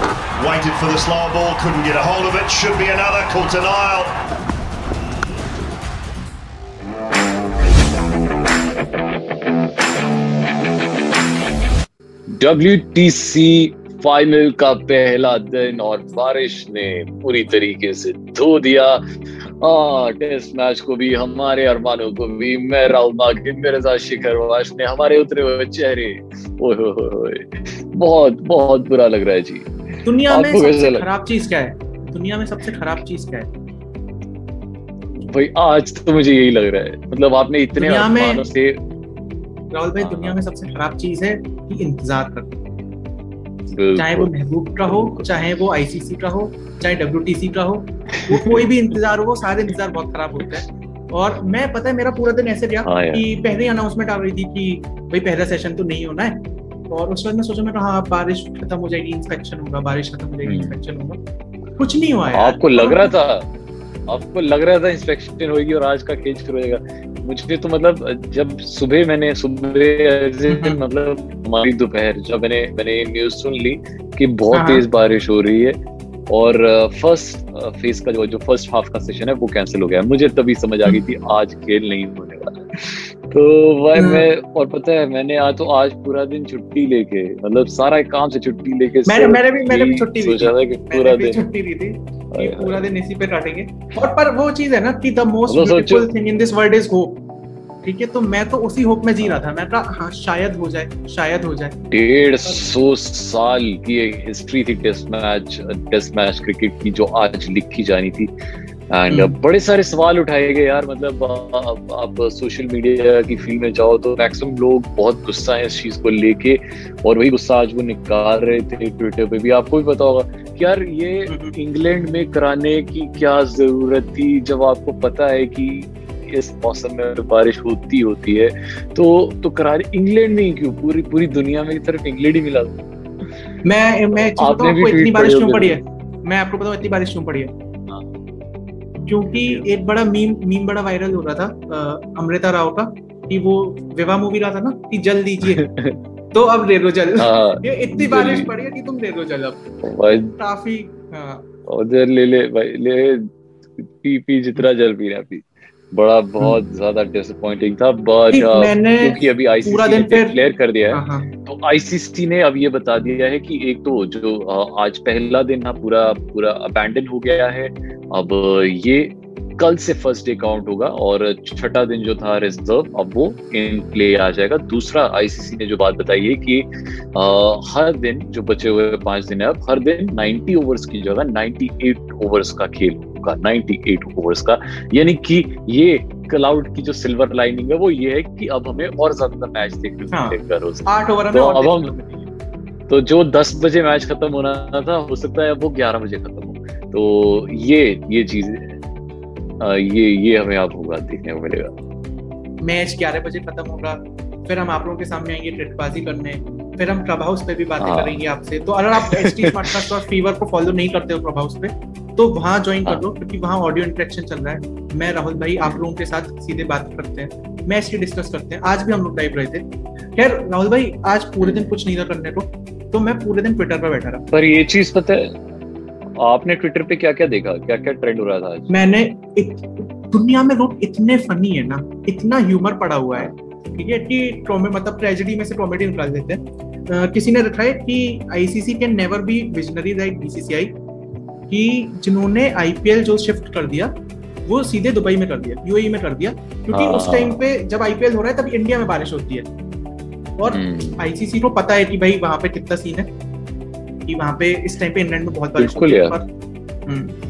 Waited for the slower ball, couldn't get a hold of it. Should be another. Caught an aisle. W final का पहला दिन और बारिश ने पूरी तरीके से धो दिया आ, टेस्ट मैच को भी हमारे अरमानों को भी मैं राहुल मागिन मेरे साथ शिखर ने हमारे उतरे हुए चेहरे ओए बहुत बहुत बुरा लग रहा है जी दुनिया में सबसे खराब चीज़ क्या है? दुनिया में सबसे खराब चीज़ क्या है? भाई आज तो मुझे यही लग रहा है। मतलब आपने इतने अरमानों से राहुल भाई दुनिया में सबसे खराब चीज़ है कि इंतज़ार करना। चाहे वो महबूब का हो चाहे वो आईसीसी का हो चाहे डब्ल्यू का हो वो कोई भी इंतज़ार हो सारे इंतज़ार बहुत खराब होता है। और मैं पता है मेरा पूरा दिन ऐसे गया हाँ कि पहले अनाउंसमेंट आ रही थी कि भाई पहला सेशन तो नहीं होना है। और उस वक्त मैं सोचा मैं कहा हाँ, बारिश खत्म हो जाएगी इंस्पेक्शन होगा बारिश खत्म हो जाएगी इंस्पेक्शन हम्म। होगा। कुछ नहीं हुआ आपको लग रहा था आपको लग रहा था इंस्पेक्शन होगी और आज का खेल शुरू होगा मुझे तो मतलब जब सुबह मैंने सुबह मतलब हमारी दोपहर जब मैंने मैंने न्यूज़ सुन ली कि बहुत हाँ, हाँ। तेज बारिश हो रही है और फ़र्स्ट फ़ेज़ का जो जो फ़र्स्ट हाफ़ का सेशन है वो कैंसिल हो गया। मुझे तभी समझ आ गई थी आज खेल नहीं वाला तो वह हाँ। मैं और पता है मैंने आज तो आज पूरा दिन छुट्टी लेके मतलब सारा काम से छुट्टी लेके मैंने मैंने भी मैंने भी छुट्टी ली सोचा था कि पूरा दिन। छुट्टी ली थी कि पूरा दिन इसी पे काटेंगे। और पर वो चीज़ है ना कि the most beautiful thing in this world is hope ठीक है? तो मैं तो उसी होप में जी रहा था। मैं कहा हाँ शायद हो जाए शायद हो जाए। डेढ़ सौ साल की एक हिस्ट्री थी test match test match cricket की जो आज लिखी जानी थी। And hmm. बड़े सारे सवाल उठाए गए यार मतलब आप सोशल मीडिया की फ़ील्ड में जाओ तो मैक्सिमम लोग बहुत गुस्सा है इस चीज़ को लेके और वही गुस्सा आज वो निकाल रहे थे ट्विटर पे भी आपको भी पता होगा कि यार ये इंग्लैंड। में कराने की क्या ज़रूरत थी जब आपको पता है कि इस मौसम में बारिश होती होती है तो तो करार इंग्लैंड में ही क्यों पूरी पूरी दुनिया में सिर्फ़ इंग्लैंड ही मिला मैं मैं आपने भी इतनी बारिश क्यों पड़ी है मैं आपको बताऊँ इतनी बारिश क्यों पड़ी हाँ। क्योंकि एक बड़ा मीम मीम बड़ा वायरल हो रहा था अमृता राव का कि वो विवाह मूवी रहा था ना कि जल दीजिए। तो अब ले लो जल। हाँ, ये इतनी बारिश पड़ी है कि तुम ले लो जल अब। काफ़ी हाँ। ले ले भाई ले पी पी जितना जल पी रहा पी। बड़ा बहुत हम्म। ज़्यादा डिसअपॉइंटिंग था बट क्योंकि अभी आईसीसी ने डिक्लेयर कर दिया है। हाँ, हाँ। तो आईसीसी ने अब ये बता दिया है कि एक तो जो आज पहला दिन ना पूरा पूरा अबैंडन हो गया है। अब ये कल से फ़र्स्ट डे काउंट होगा और छठा दिन जो था रिज़र्व अब वो इन प्ले आ जाएगा। दूसरा आईसीसी ने जो बात बताई है कि आ, हर दिन जो बचे हुए पाँच दिन है अब हर दिन 90 ओवर्स की जगह 98 ओवर्स का खेल होगा 98 ओवर्स का। यानी कि ये क्लाउड की जो सिल्वर लाइनिंग है वो ये है कि अब हमें और ज़्यादा मैच देखने को हाँ। मिलेगा रोज। आठ ओवर तो अब हम तो जो दस बजे मैच खत्म होना था हो सकता है अब वो ग्यारह बजे खत्म हो। तो ये ये चीज़ ये ये हमें आप होगा देखने को मिलेगा। मैच ग्यारह बजे खत्म होगा फिर हम आप लोगों के सामने आएँगे ट्रेडबाजी करने फिर हम क्लब हाउस पे भी बातें हाँ। करेंगे आपसे। तो अगर आप एच टी स्मार्टकास्ट और फीवर को फॉलो नहीं करते हो क्लब हाउस पे तो वहाँ ज्वाइन कर हाँ। लो क्योंकि वहाँ ऑडियो इंटरेक्शन चल रहा है। मैं राहुल भाई आप लोगों के साथ सीधे बात करते हैं। मैच की डिस्कस करते हैं। आज भी हम लोग लाइव रहे थे। खैर राहुल भाई आज पूरे दिन कुछ नहीं था करने को तो मैं पूरे दिन ट्विटर पर बैठा रहा। पर ये चीज़ पता है आपने ट्विटर पे क्या क्या देखा? क्या क्या ट्रेंड हो रहा था आज? मैंने दुनिया में लोग इतने फनी है ना इतना ह्यूमर पड़ा हुआ है। ठीक है कि ट्रोमे मतलब ट्रेजेडी में से कॉमेडी निकाल देते हैं। किसी ने रखा है कि ICC can never be visionary like BCCI कि जिन्होंने आईपीएल जो शिफ्ट कर दिया वो सीधे दुबई में कर दिया यूएई में कर दिया क्योंकि उस टाइम हाँ। पे जब आईपीएल हो रहा है तब इंडिया में बारिश होती है और आईसीसी हम्म। को पता है कि भाई वहाँ पे कितना सीन है कि वहाँ पे इस टाइम पे इंग्लैंड में बहुत बारिश होती है पर हम्म।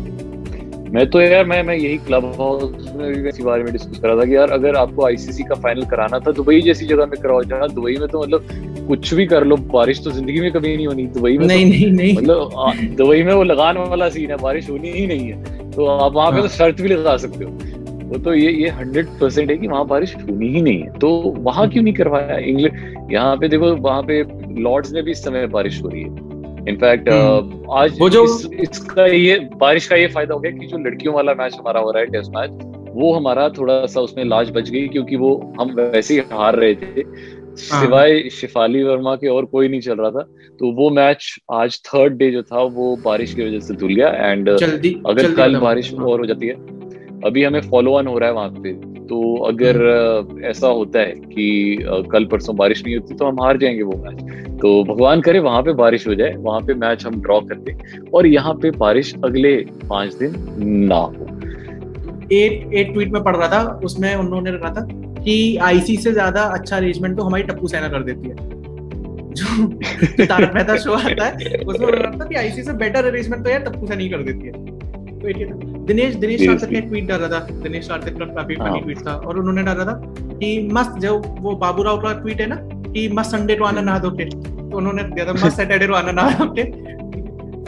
मैं तो यार मैं मैं यही क्लब हाउस में भी इसी बारे में डिस्कस कर रहा था कि यार अगर आपको आईसीसी का फाइनल कराना था दुबई जैसी जगह में कराओ जहाँ दुबई में तो मतलब कुछ भी कर लो बारिश तो ज़िंदगी में कभी नहीं होनी दुबई में नहीं तो, नहीं नहीं मतलब दुबई में वो लगान वाला सीन है बारिश होनी ही नहीं है तो आप वहाँ पे तो हाँ। शर्त भी लगा सकते हो वो तो ये ये हंड्रेड परसेंट है कि वहाँ बारिश होनी ही नहीं है तो वहाँ क्यों नहीं करवाया इंग्लैंड यहाँ पे देखो वहाँ पे लॉर्ड्स में भी इस समय बारिश हो रही है इनफैक्ट हम्म। आज वो जो इस, इसका ये बारिश का ये फ़ायदा हो गया कि जो लड़कियों वाला मैच हमारा हो रहा है टेस्ट मैच वो हमारा थोड़ा सा उसमें लाज बच गई क्योंकि वो हम वैसे ही हार रहे थे। सिवाय शिफाली वर्मा के और कोई नहीं चल रहा था। तो वो मैच आज थर्ड डे जो था वो बारिश की वजह से धुल गया एंड अगर कल बारिश हाँ। और हो जाती है अभी हमें फॉलो ऑन हो रहा है वहाँ पे। तो अगर हम्म। ऐसा होता है कि कल परसों बारिश नहीं होती तो हम हार जाएँगे वो मैच तो भगवान करे वहाँ पे बारिश हो जाए वहाँ पे मैच हम ड्रॉ कर करते और यहाँ पे बारिश अगले पाँच दिन ना हो। एक एक ट्वीट में पढ़ रहा था उसमें उन्होंने रखा था कि आईसी से ज़्यादा अच्छा अरेंजमेंट तो हमारी टप्पू सेना कर देती है। जो तारक मेहता शो आता है उसमें था कि आईसी से बेटर अरेंजमेंट तो यार टप्पू सेना ही कर देती है। तो दिनेश दिनेश कार्तिक ने ट्वीट डाला था। दिनेश कार्तिक का काफ़ी फनी ट्वीट था। और उन्होंने डाला था कि मस्त जो वो बाबू राव का ट्वीट है ना कि मस्त संडे तो आना नहा धोके। तो उन्होंने दिया था मस्त सैटरडे तो आना नहा धोके।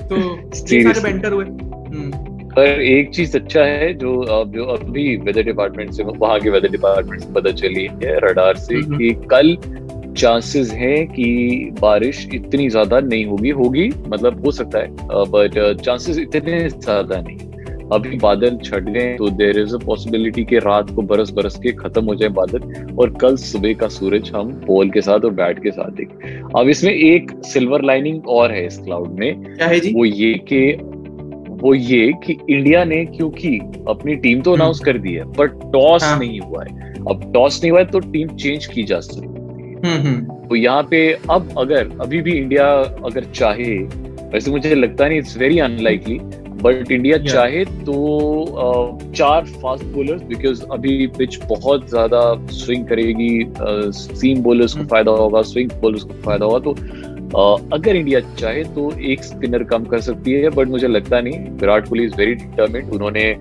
तो सारे बेंटर हुए। हम्म। पर एक चीज़ अच्छा है जो जो अभी वेदर डिपार्टमेंट से वहाँ के वेदर डिपार्टमेंट से पता चली है रडार से। कि कल चांसेस हैं कि बारिश इतनी ज़्यादा नहीं होगी होगी मतलब हो सकता है बट चांसेस इतने ज़्यादा नहीं अभी बादल छट गए तो देर इज़ अ पॉसिबिलिटी कि रात को बरस बरस के खत्म हो जाए बादल और कल सुबह का सूरज हम बॉल के साथ और बैट के साथ देखें अब इसमें एक सिल्वर लाइनिंग और है इस क्लाउड में? वो ये कि वो ये कि इंडिया ने क्योंकि अपनी टीम तो अनाउंस हम्म। कर दी है पर टॉस हाँ. नहीं हुआ है अब टॉस नहीं हुआ है तो टीम चेंज की जा सकती है हम्म, हम्म। तो यहाँ पे अब अगर अभी भी इंडिया अगर चाहे वैसे मुझे लगता नहीं it's very unlikely but India चाहे तो चार फास्ट बोलर्स बिकॉज़ अभी पिच बहुत ज़्यादा स्विंग करेगी सीम बोलर्स को फ़ायदा होगा स्विंग बोलर्स को फ़ायदा होगा तो अगर इंडिया चाहे तो एक स्पिनर कम कर सकती है बट मुझे लगता नहीं। Virat Kohli is very determined उन्होंने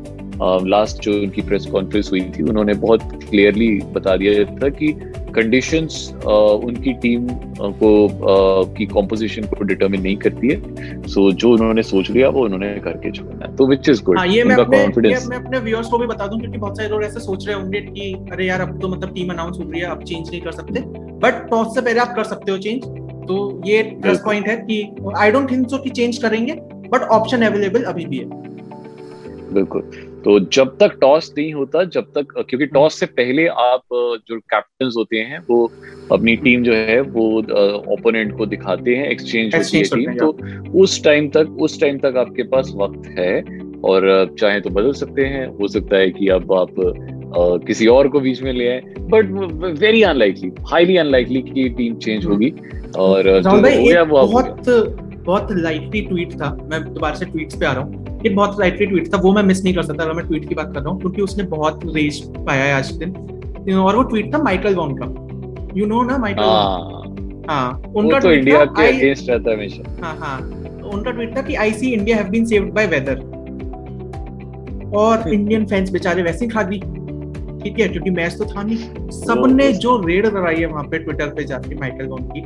लास्ट uh, जो उनकी प्रेस कॉन्फ्रेंस हुई थी उन्होंने बहुत क्लियरली बता दिया था कि कंडीशंस uh, उनकी टीम uh, को uh, की कॉम्पोजिशन को डिटरमिन नहीं करती है। सो so, जो उन्होंने सोच लिया वो उन्होंने करके छोड़ना है तो विच इज़ गुड ये मैं अपने ये मैं अपने व्यूअर्स को भी बता दूँ क्योंकि बहुत सारे लोग ऐसे सोच रहे होंगे कि अरे यार अब तो मतलब टीम अनाउंस हो रही है अब चेंज नहीं कर सकते। बट टॉस से पहले आप कर सकते हो चेंज तो ये प्लस पॉइंट है कि आई डोंट थिंक सो कि चेंज करेंगे बट ऑप्शन अवेलेबल अभी भी है। बिल्कुल। तो जब तक टॉस नहीं होता जब तक क्योंकि टॉस से पहले आप जो कैप्टन होते हैं वो अपनी टीम जो है वो ओपोनेंट को दिखाते हैं एक्सचेंज होती है टीम तो उस टाइम तक उस टाइम तक आपके पास वक्त है और चाहे तो बदल सकते हैं हो सकता है कि अब आप uh, किसी और को बीच में ले आए but very unlikely highly unlikely कि टीम चेंज होगी। और जो हो गया वो बहुत बहुत लाइटली ट्वीट था मैं दोबारा से ट्वीट्स पे आ रहा हूँ। एक बहुत लाइटली ट्वीट था वो मैं मिस नहीं कर सकता अगर मैं ट्वीट की बात कर रहा हूँ क्योंकि उसने बहुत रेज पाया है आज दिन। और वो ट्वीट था माइकल वॉन का। यू नो ना माइकल हाँ। उनका तो इंडिया के अगेंस्ट रहता है हमेशा। हाँ हाँ उनका ट्वीट था कि I see India have been saved by weather और इंडियन फैंस बेचारे वैसे ही खा दी ठीक है क्योंकि मैच तो था नहीं। सबने जो रेड कराई है वहाँ पे ट्विटर पे जाके माइकल वॉन की।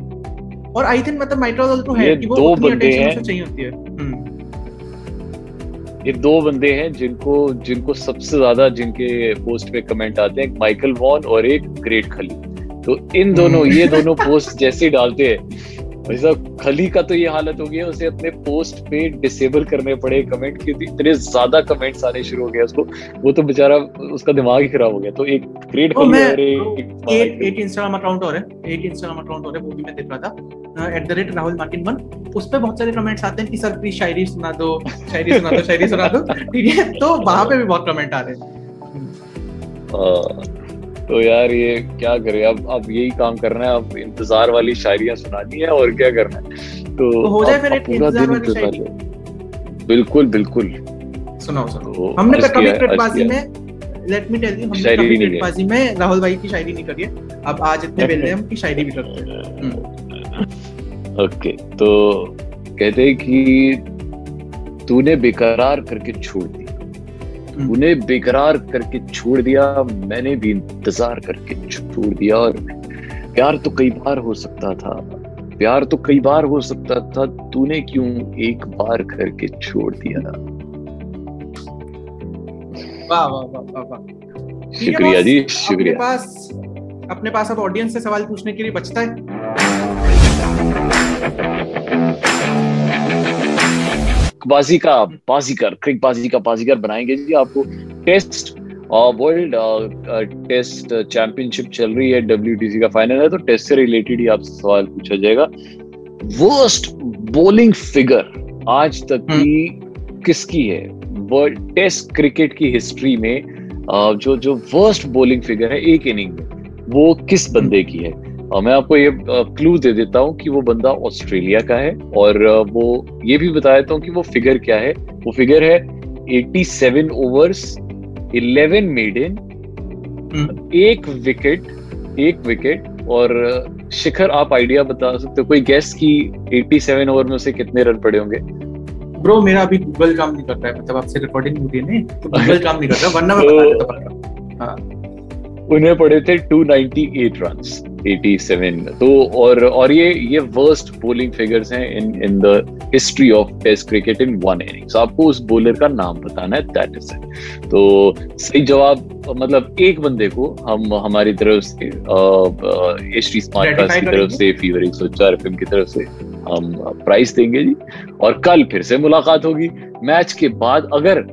और आई थिंक मतलब माइकल वॉन तो है कि वो उतनी अटेंशन चाहिए होती है। हम्म। ये दो बंदे हैं जिनको जिनको सबसे ज़्यादा जिनके पोस्ट पे कमेंट आते हैं माइकल वॉन और एक ग्रेट खली तो इन दोनों ये दोनों पोस्ट जैसे डालते हैं भाई साहब खली का तो ये हालत हो गया उसे अपने पोस्ट पे डिसेबल करने पड़े कमेंट क्योंकि इतने ज़्यादा कमेंट्स आने शुरू हो गए उसको। वो तो बेचारा उसका दिमाग ही खराब हो गया। तो एक ग्रेट और एक एक एक इंस्टाग्राम अकाउंट और है एक इंस्टाग्राम अकाउंट और है वो भी मैं देख रहा था। At the rate Rahul Martin one उस पर बहुत सारे कमेंट्स आते हैं कि सर प्लीज़ शायरी सुना दो शायरी सुना दो शायरी सुना दो। ठीक है तो वहाँ पे भी बहुत कमेंट आ रहे हैं। तो यार ये क्या करे? अब अब यही काम करना है अब इंतज़ार वाली शायरियाँ सुनानी है और क्या करना है? तो, तो हो जाए फिर एक इंतज़ार बिल्कुल बिल्कुल। सुनाओ सुनाओ। तो हमने तो कभी में लेट मी टेल यू हमने कभी क्रिकेटबाजी में राहुल भाई की शायरी नहीं करी है। अब आज इतने बेले हम की शायरी भी करते हैं। Okay hmm. तो कहते हैं कि तूने बेकरार करके छोड़ दी। उन्हें बेकरार करके छोड़ दिया मैंने भी इंतज़ार करके छोड़ दिया। और प्यार तो कई बार हो सकता था। प्यार तो कई बार हो सकता था तूने क्यों एक बार करके छोड़ दिया? वाह वाह वाह वाह शुक्रिया जी शुक्रिया। अपने पास अपने पास अब ऑडियंस से सवाल पूछने के लिए बचता है। बाजी का बाजीगर क्रिक बाजी का बाजीगर बनाएँगे जी आपको। टेस्ट वर्ल्ड टेस्ट चैंपियनशिप चल रही है डब्ल्यूटीसी का फाइनल है तो टेस्ट से रिलेटेड ही आपसे सवाल पूछा जाएगा। वर्स्ट बोलिंग फिगर आज तक हम्म। की किसकी है? वर्ल्ड टेस्ट क्रिकेट की हिस्ट्री में जो जो वर्स्ट बोलिंग फिगर है एक इनिंग में वो किस बंदे की है? Uh, मैं आपको ये क्लू दे देता हूँ कि वो बंदा ऑस्ट्रेलिया का है और वो ये भी बता देता हूँ कि वो फिगर क्या है। वो फिगर है 87 ओवर्स 11 मेडन एक विकेट एक विकेट और शिखर आप आइडिया बता सकते हो कोई गेस की 87 ओवर में उसे कितने रन पड़े होंगे? ब्रो मेरा अभी गूगल काम नहीं कर रहा है मतलब आपसे रिकॉर्डिंग हो रही है तो गूगल काम नहीं कर रहा वरना मैं बता देता हाँ। उन्हें पड़े थे 298 रन्स 87 तो और और ये ये वर्स्ट बोलिंग फिगर्स हैं in in the history of test cricket in one innings आपको उस बॉलर का नाम बताना है दैट इज़ इट तो सही जवाब मतलब एक बंदे को हम हमारी तरफ़ से एच टी स्मार्ट की तरफ़ से फीवर एक सौ चार एफ़ की तरफ़ से हम प्राइस देंगे जी। और कल फिर से मुलाकात होगी। मैच के बाद अगर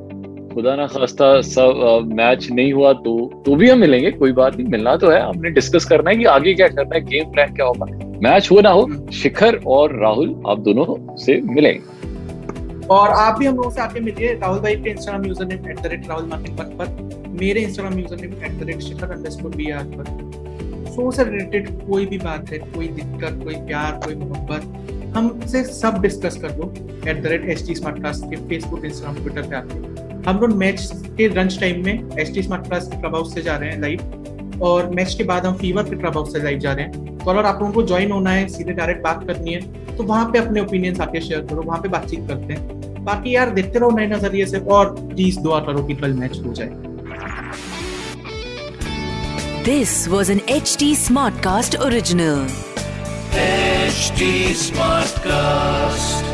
खुदा ना खास्ता सब मैच नहीं हुआ तो तो भी हम मिलेंगे, कोई बात नहीं, मिलना तो है, हमने डिस्कस करना है कि आगे क्या करना है गेम प्लान क्या होगा। मैच हो ना हो, शिखर और राहुल, आप दोनों से मिलेंगे। और आप भी हम लोगों से आके मिलिए, राहुल भाई के Instagram user name at the rate Rahul marking पर पर मेरे Instagram user name at the rate Shikhar underscore B R पर। शो से रिलेटेड कोई भी बात है, कोई दिक्कत, कोई प्यार, कोई मोहब्बत, हमसे सब डिस्कस कर लो at the rate H T smart cast के फेसबुक इंस्टाग्राम ट्विटर पे आते हम लोग मैच के लंच टाइम में एस टी स्मार्ट क्लास के क्लब हाउस से जा रहे हैं लाइव और मैच के बाद हम फीवर के क्लब हाउस से लाइव जा रहे हैं तो अगर आप लोगों को ज्वाइन होना है सीधे डायरेक्ट बात करनी है तो वहाँ पे अपने ओपिनियंस आके शेयर करो वहाँ पे बातचीत करते हैं बाकी यार देखते रहो नए नज़रिए से और प्लीज़ दुआ करो कि कल मैच हो जाए This was an HT Smartcast original. HT Smartcast.